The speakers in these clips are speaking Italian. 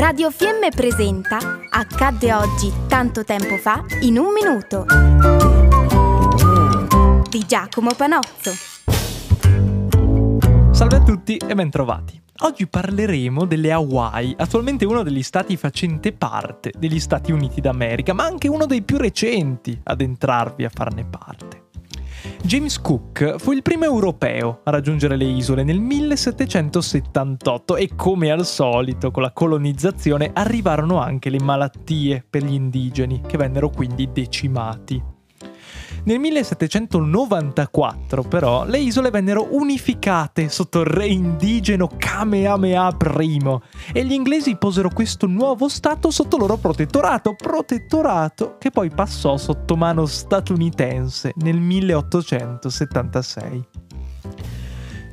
Radio Fiemme presenta Accadde oggi tanto tempo fa in un minuto di Giacomo Panozzo. Salve a tutti e bentrovati. Oggi parleremo delle Hawaii, attualmente uno degli stati facente parte degli Stati Uniti d'America, ma anche uno dei più recenti ad entrarvi a farne parte. James Cook fu il primo europeo a raggiungere le isole nel 1778 e come al solito con la colonizzazione arrivarono anche le malattie per gli indigeni che vennero quindi decimati. Nel 1794 però le isole vennero unificate sotto il re indigeno Kamehameha I e gli inglesi posero questo nuovo stato sotto loro protettorato, protettorato che poi passò sotto mano statunitense nel 1876.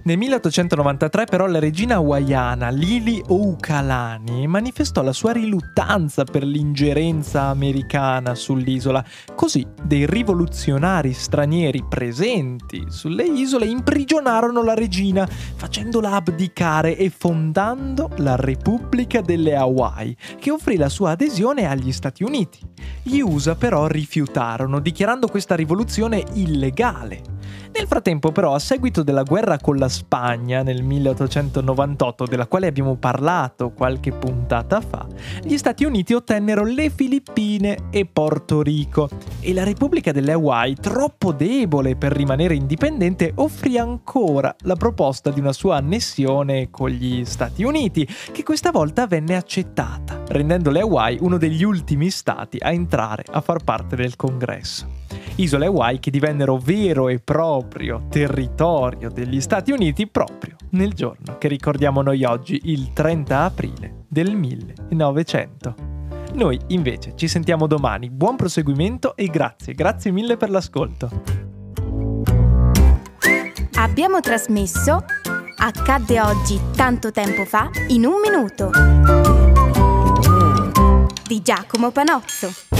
Nel 1893 però la regina hawaiana Lili Oukalani manifestò la sua riluttanza per l'ingerenza americana sull'isola, così dei rivoluzionari stranieri presenti sulle isole imprigionarono la regina, facendola abdicare e fondando la Repubblica delle Hawaii, che offrì la sua adesione agli Stati Uniti. Gli USA però rifiutarono, dichiarando questa rivoluzione illegale. Nel frattempo però, a seguito della guerra con la Spagna nel 1898, della quale abbiamo parlato qualche puntata fa, gli Stati Uniti ottennero le Filippine e Porto Rico. E la Repubblica delle Hawaii, troppo debole per rimanere indipendente, offrì ancora la proposta di una sua annessione con gli Stati Uniti, che questa volta venne accettata, rendendo le Hawaii uno degli ultimi stati a entrare a far parte del Congresso isole Hawaii che divennero vero e proprio territorio degli Stati Uniti proprio nel giorno che ricordiamo noi oggi, il 30 aprile del 1900. Noi invece ci sentiamo domani, buon proseguimento e grazie, grazie mille per l'ascolto. Abbiamo trasmesso Accadde oggi tanto tempo fa in un minuto di Giacomo Panozzo.